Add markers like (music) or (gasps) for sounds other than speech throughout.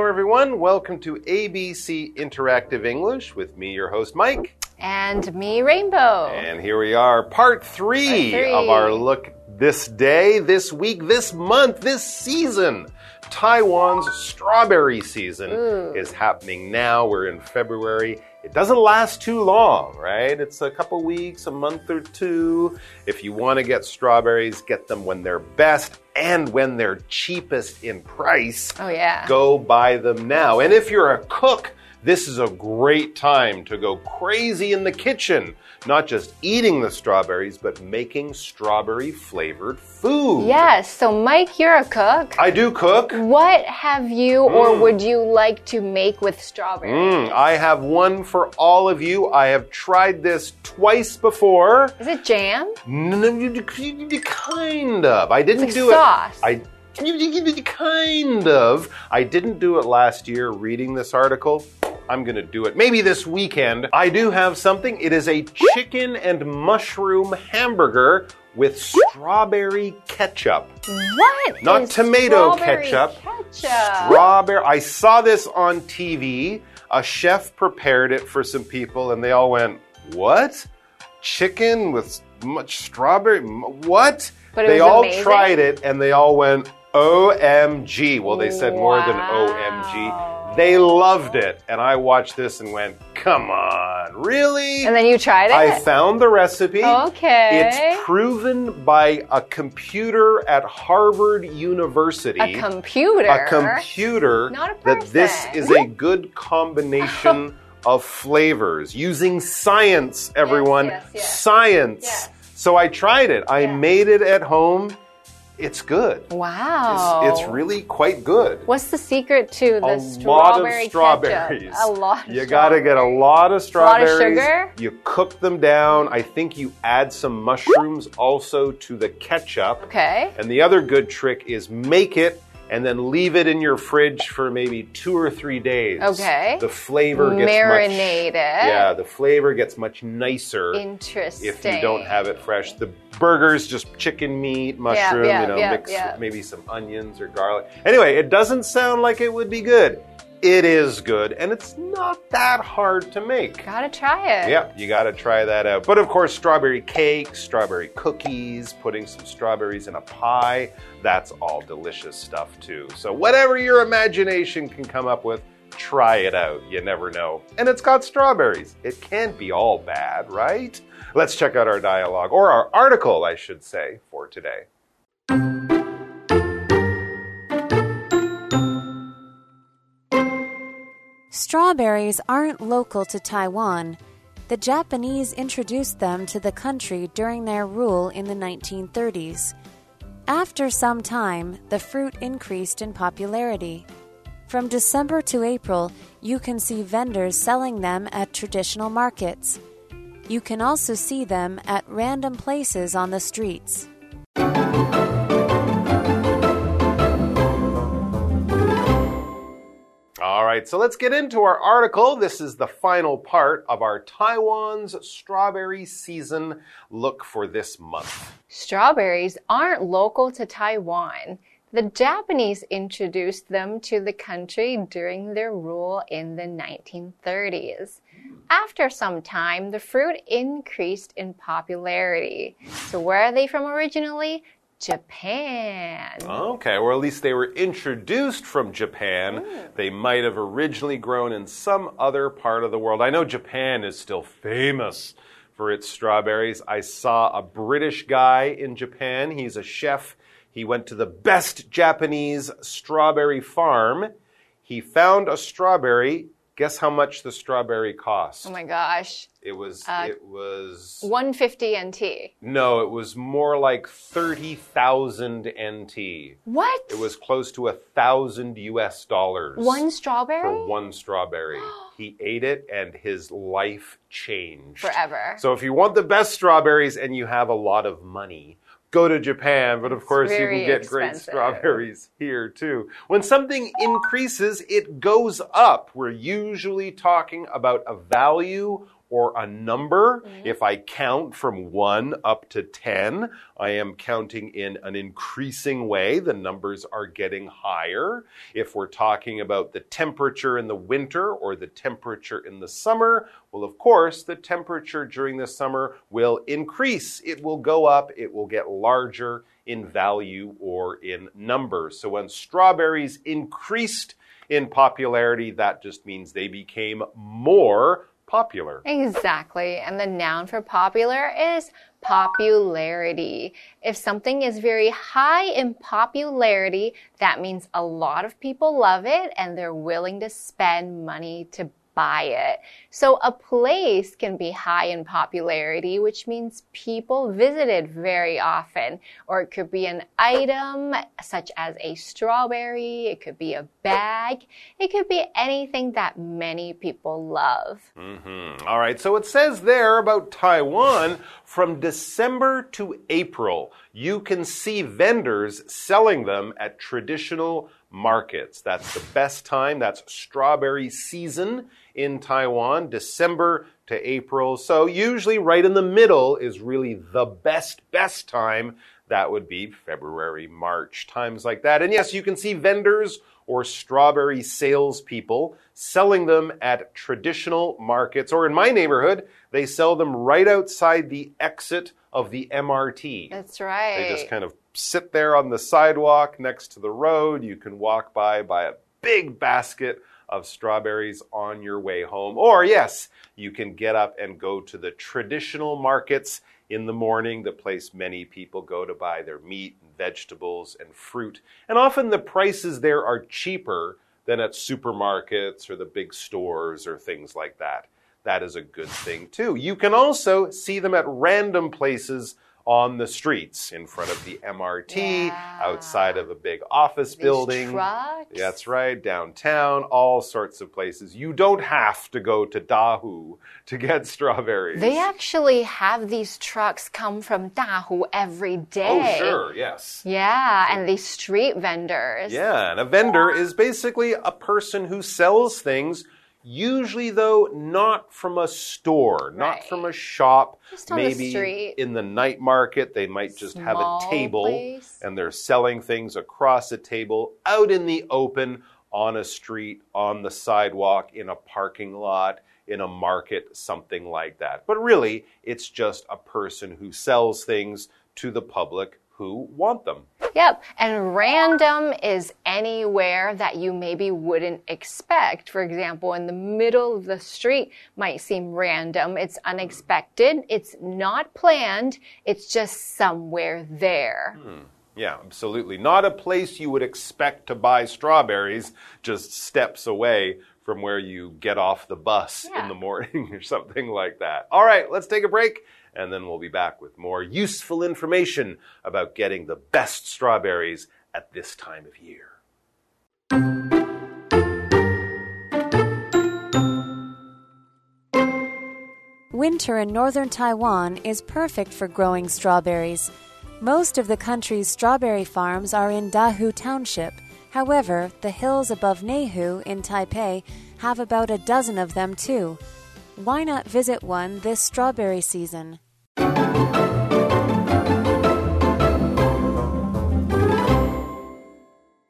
everyone. Welcome to ABC Interactive English with me, your host, Mike. And me, Rainbow. And here we are, part three, Part three. of our look this day, this week, this month, this season. Taiwan's strawberry season Ooh. is happening now. We're in February. It doesn't last too long, right? It's a couple weeks, a month or two. If you want to get strawberries, get them when they're best and when they're cheapest in price. Oh, yeah. Go buy them now. And if you're a cook, this is a great time to go crazy in the kitchen. Not just eating the strawberries, but making strawberry flavored food. Yes, so Mike, you're a cook. I do cook. What have you or would you like to make with strawberries? Mm, I have one for all of you. I have tried this twice before. Is it jam? No, kind of. I didn't It's do sauce. it. I kind of. I didn't do it last year. Reading this article, I'm going to do it maybe this weekend. I do have something. It is a chicken and mushroom hamburger with strawberry ketchup. What? Not tomato strawberry ketchup. Ketchup. Strawberry. I saw this on TV. A chef prepared it for some people, and they all went, "What? Chicken with much strawberry? What?" But they all amazing? tried it, and they all went, "OMG!" Well, they said more than OMG. They loved it, and I watched this and went, "Come on, really?" and then you tried it? I found the recipe. Okay. It's proven by a computer at Harvard University. a computer. A computer Not a person. that this is a good combination (laughs) of flavors using science, everyone. yes, yes. Science. Yes. So I tried it. I made it at home. It's good. Wow. It's, it's really quite good. What's the secret to the a strawberry lot of strawberries. ketchup? A lot. Of You got to get a lot of strawberries. A lot of sugar? You cook them down. I think you add some mushrooms also to the ketchup. Okay. And the other good trick is make it and then leave it in your fridge for maybe two or three days. Okay. The flavor gets marinated. much, Yeah, the flavor gets much nicer Interesting. if you don't have it fresh. The burgers just chicken meat, mushroom, yeah, you know, yeah, mix yeah. maybe some onions or garlic. Anyway, it doesn't sound like it would be good. It is good, and it's not that hard to make. Gotta try it. Yeah, you got to try that out. But of course, strawberry cake, strawberry cookies, putting some strawberries in a pie, that's all delicious stuff too. So, whatever your imagination can come up with, try it out. You never know. And it's got strawberries. It can't be all bad, right? Let's check out our dialogue, or our article, I should say, for today. Strawberries aren't local to Taiwan. The Japanese introduced them to the country during their rule in the 1930s. After some time, the fruit increased in popularity. From December to April, you can see vendors selling them at traditional markets. You can also see them at random places on the streets. Right, so let's get into our article. This is the final part of our Taiwan's strawberry season look for this month. Strawberries aren't local to Taiwan. The Japanese introduced them to the country during their rule in the 1930s. After some time, the fruit increased in popularity. So, where are they from originally? Japan. Okay, or at least they were introduced from Japan. Mm. They might have originally grown in some other part of the world. I know Japan is still famous for its strawberries. I saw a British guy in Japan. He's a chef. He went to the best Japanese strawberry farm. He found a strawberry. Guess how much the strawberry cost? Oh my gosh. It was Uh, it was 150 NT. no, it was more like 30,000 NT. What? It was close to a thousand US dollars one strawberry? for one strawberry. (gasps) he ate it and his life changed. Forever. So if you want the best strawberries and you have a lot of money, go to Japan. But of course, you can get great strawberries here too. When something increases, it goes up. We're usually talking about a value or a number. Mm-hmm. If I count from 1 up to 10, I am counting in an increasing way. The numbers are getting higher. If we're talking about the temperature in the winter or the temperature in the summer, well, of course, the temperature during the summer will increase. It will go up. It will get larger in value or in numbers. So when strawberries increased in popularity, that just means they became more popular. Exactly. And the noun for popular is popularity. If something is very high in popularity, that means a lot of people love it and they're willing to spend money to buy it. So a place can be high in popularity, which means people visit it very often. Or it could be an item such as a strawberry. It could be a bag. It could be anything that many people love. Mm -hmm. All right. So it says there about Taiwan from December to April, you can see vendors selling them at traditional markets. That's the best time. That's strawberry season in Taiwan, December to April. So usually right in the middle is really the best, best time. That would be February, March, times like that. And yes, you can see vendors or strawberry salespeople selling them at traditional markets, or in my neighborhood, they sell them right outside the exit of the MRT. That's right. They just kind of sit there on the sidewalk next to the road. You can walk by, buy a big basket of strawberries on your way home. Or, yes, you can get up and go to the traditional markets in the morning, the place many people go to buy their meat and vegetables and fruit. And often the prices there are cheaper than at supermarkets or the big stores or things like that. That is a good thing too. You can also see them at random places on the streets in front of the MRT, yeah. outside of a big office These building. Trucks. That's right, downtown, all sorts of places. You don't have to go to Dahu to get (laughs) strawberries. They actually have these trucks come from Dahu every day. Oh, sure, yes. Yeah, and these street vendors. Yeah, and a vendor is basically a person who sells things Usually, though, not from a store, right. not from a shop. Maybe the in the night market, they might just Small have a table place. and they're selling things across a table out in the open, on a street, on the sidewalk, in a parking lot, in a market, something like that. But really, it's just a person who sells things to the public who want them. Yep, and random is anywhere that you maybe wouldn't expect. For example, in the middle of the street might seem random. It's unexpected. It's not planned. It's just somewhere there. Hmm. Yeah, absolutely. Not a place you would expect to buy strawberries, just steps away from where you get off the bus yeah. in the morning (laughs) or something like that. All right, let's take a break and then we'll be back with more useful information about getting the best strawberries at this time of year. Winter in northern Taiwan is perfect for growing strawberries. Most of the country's strawberry farms are in Dahu Township. However, the hills above Neihu in Taipei have about a dozen of them too. Why not visit one this strawberry season?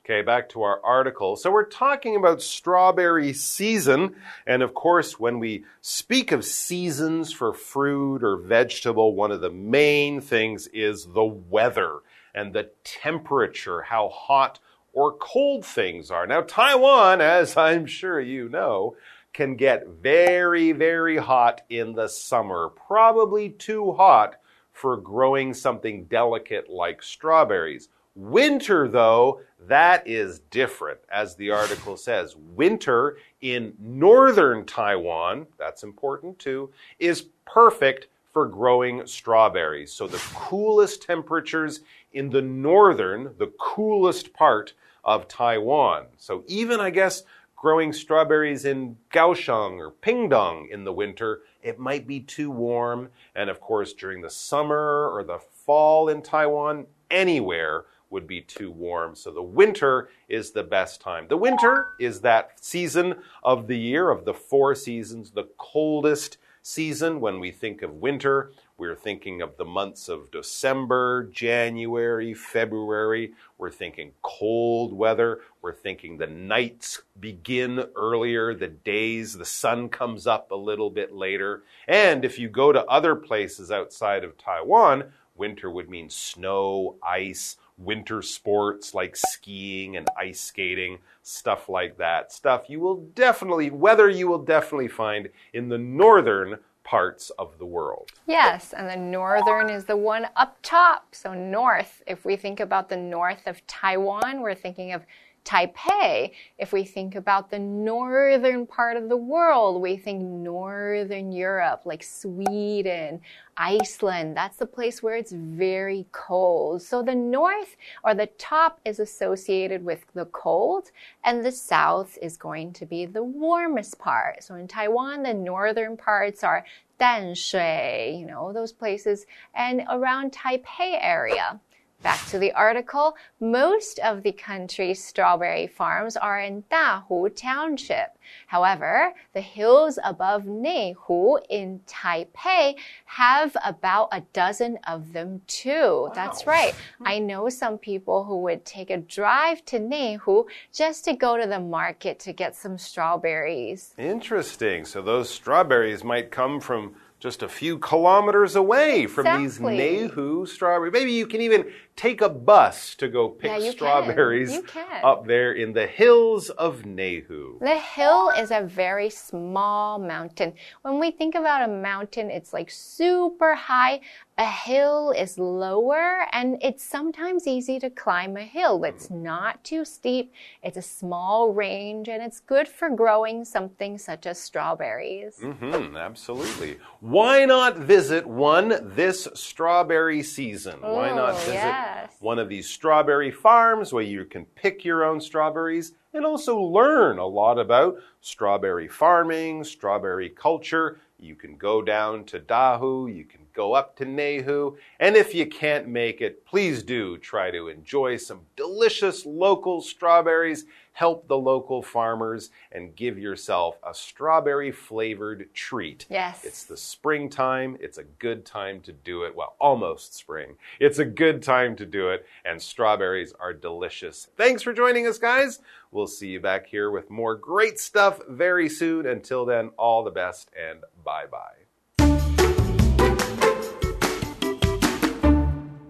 Okay, back to our article. So we're talking about strawberry season. And of course, when we speak of seasons for fruit or vegetable, one of the main things is the weather and the temperature, how hot or cold things are. Now, Taiwan, as I'm sure you know, can get very, very hot in the summer. Probably too hot for growing something delicate like strawberries. Winter, though, that is different. As the article says, winter in northern Taiwan, that's important too, is perfect for growing strawberries. So the coolest temperatures in the northern, the coolest part of Taiwan. So even, I guess, growing strawberries in Kaohsiung or Pingdong in the winter, it might be too warm. And of course, during the summer or the fall in Taiwan, anywhere would be too warm. So the winter is the best time. The winter is that season of the year, of the four seasons, the coldest season. When we think of winter, we're thinking of the months of December, January, February. We're thinking cold weather. We're thinking the nights begin earlier, the days, the sun comes up a little bit later. And if you go to other places outside of Taiwan, winter would mean snow, ice, winter sports like skiing and ice skating, stuff like that. Stuff you will definitely, weather you will definitely find in the northern parts of the world. Yes, and the northern is the one up top. So, north, if we think about the north of Taiwan, we're thinking of Taipei. If we think about the northern part of the world, we think northern Europe, like Sweden, Iceland. That's the place where it's very cold. So the north or the top is associated with the cold, and the south is going to be the warmest part. So in Taiwan, the northern parts are Danshui, you know, those places, and around Taipei area. Back to the article. Most of the country's strawberry farms are in Dahu Township. However, the hills above Neihu in Taipei have about a dozen of them too. Wow. That's right. I know some people who would take a drive to Neihu just to go to the market to get some strawberries. Interesting. So those strawberries might come from just a few kilometers away from exactly. these Neihu strawberries. Maybe you can even take a bus to go pick yeah, strawberries up there in the hills of Neihu. The hill is a very small mountain. When we think about a mountain, it's like super high. A hill is lower and it's sometimes easy to climb a hill. It's not too steep. It's a small range and it's good for growing something such as strawberries. Mm -hmm, absolutely. Why not visit one this strawberry season? Why not visit yeah one of these strawberry farms where you can pick your own strawberries and also learn a lot about strawberry farming, strawberry culture. You can go down to Dahu, you can go up to Neihu, and if you can't make it, please do try to enjoy some delicious local strawberries help the local farmers, and give yourself a strawberry flavored treat. Yes. It's the springtime. It's a good time to do it. Well, almost spring. It's a good time to do it, and strawberries are delicious. Thanks for joining us, guys. We'll see you back here with more great stuff very soon. Until then, all the best and bye bye.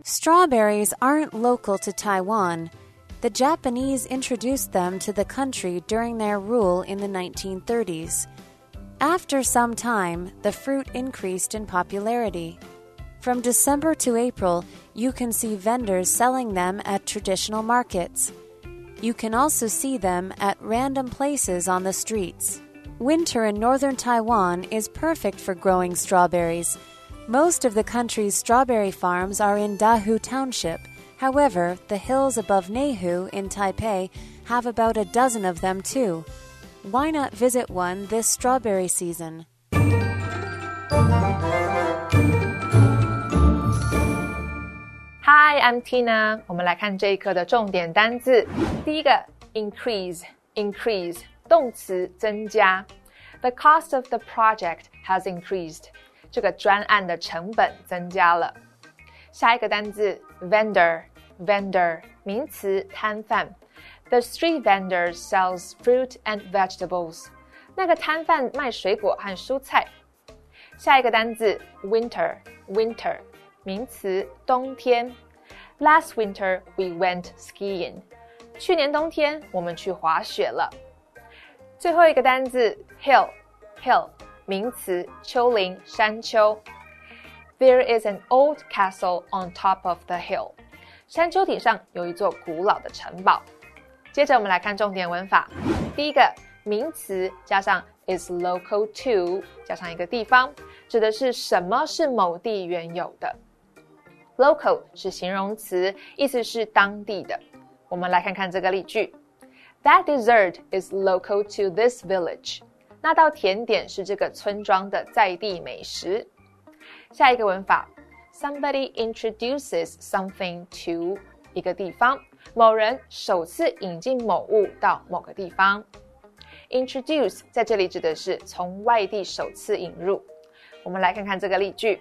Strawberries aren't local to Taiwan. The Japanese introduced them to the country during their rule in the 1930s. After some time, the fruit increased in popularity. From December to April, you can see vendors selling them at traditional markets. You can also see them at random places on the streets. Winter in northern Taiwan is perfect for growing strawberries. Most of the country's strawberry farms are in Dahu Township. However, the hills above Neihu in Taipei have about a dozen of them too. Why not visit one this strawberry season? Hi, I'm tina the cost of the project has increased. 这个专案的成本增加了。下一个单字，vendor。vendor 名词摊贩。The street vendor sells fruit and vegetables。那个摊贩卖水果和蔬菜。下一个单词 winter winter 名词冬天。Last winter we went skiing。去年冬天我们去滑雪了。最后一个单词 hill hill 名词丘陵山丘。There is an old castle on top of the hill。山丘顶上有一座古老的城堡。接着我们来看重点文法。第一个名词加上 is local to，加上一个地方，指的是什么是某地原有的。local 是形容词，意思是当地的。我们来看看这个例句：That dessert is local to this village。 那道甜点是这个村庄的在地美食。下一个文法。Somebody introduces something to 一个地方，某人首次引进某物到某个地方。Introduce 在这里指的是从外地首次引入。我们来看看这个例句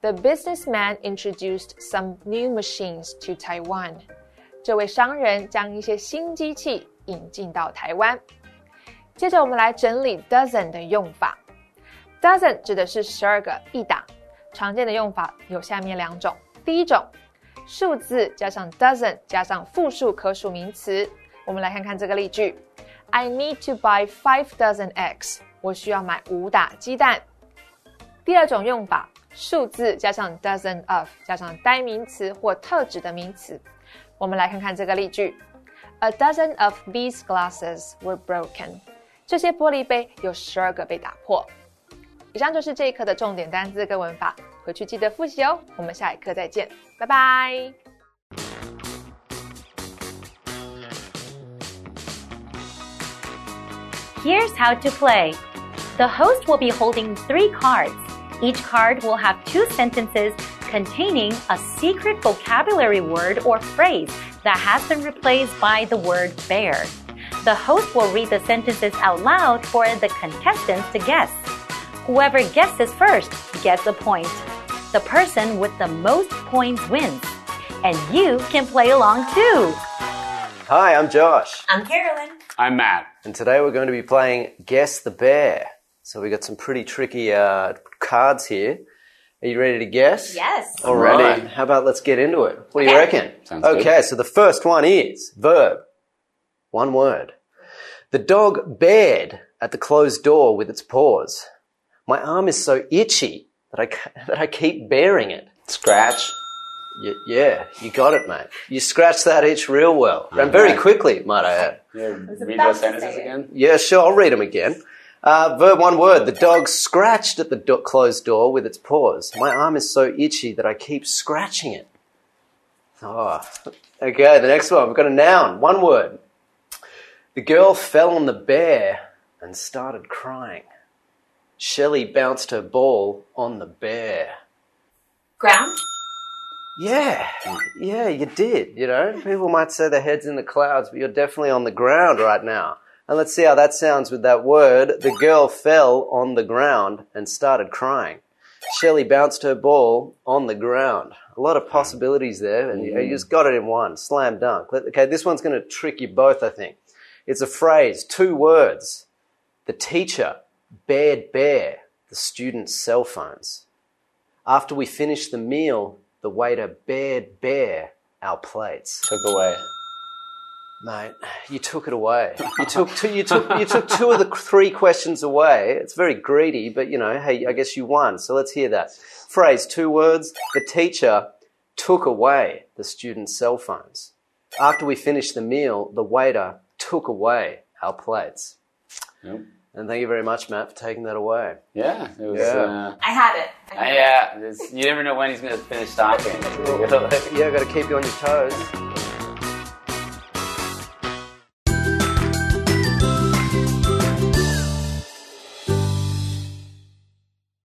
：The businessman introduced some new machines to Taiwan。这位商人将一些新机器引进到台湾。接着，我们来整理 dozen 的用法。dozen 指的是十二个一打，常见的用法有下面两种。第一种，数字加上 dozen 加上复数可数名词。我们来看看这个例句：I need to buy five dozen eggs。我需要买五打鸡蛋。第二种用法，数字加上 dozen of 加上代名词或特指的名词。我们来看看这个例句：A dozen of these glasses were broken。这些玻璃杯有十二个被打破。以上就是这一课的重点单词跟文法，回去记得复习哦。我们下一课再见，拜拜。Here's how to play. The host will be holding three cards. Each card will have two sentences containing a secret vocabulary word or phrase that has been replaced by the word bear. The host will read the sentences out loud for the contestants to guess. Whoever guesses first gets a point. The person with the most points wins. And you can play along too. Hi, I'm Josh. I'm Carolyn. I'm Matt. And today we're going to be playing Guess the Bear. So we got some pretty tricky uh, cards here. Are you ready to guess? Yes. Alrighty. Right. How about let's get into it? What do you Okay. reckon? Sounds good. okay, so the first one is verb. One word. The dog bared at the closed door with its paws. My arm is so itchy that I, (laughs) that I keep bearing it. Scratch. Y- yeah, you got it, mate. You scratched that itch real well. And very Alright. quickly, might I add. Yeah, read about those sentences again. Yeah, sure, I'll read them again. Uh, verb one word. The dog scratched at the do- closed door with its paws. My arm is so itchy that I keep scratching it. Oh, okay, the next one. We've got a noun. One word. The girl fell on the bear and started crying. Shelley bounced her ball on the bear. Ground. Yeah, yeah, you did. You know, people might say their head's in the clouds, but you're definitely on the ground right now. And let's see how that sounds with that word. The girl fell on the ground and started crying. Shelley bounced her ball on the ground. A lot of possibilities there, and you, you mm. just got it in one. Slam dunk. Okay, this one's going to trick you both, I think. It's a phrase, two words. The teacher bared bare the students' cell phones. After we finished the meal, the waiter bared bare our plates. Took away. Mate, you took it away. You took two, you took you took two of the three questions away. It's very greedy, but you know, hey, I guess you won. So let's hear that phrase. Two words. The teacher took away the students' cell phones. After we finished the meal, the waiter took away our plates. Yep. And thank you very much, Matt, for taking that away. Yeah, it was. Yeah. Uh, I had it. yeah, it's, you never know when he's going to finish talking. (laughs) Yeah, got to keep you on your toes.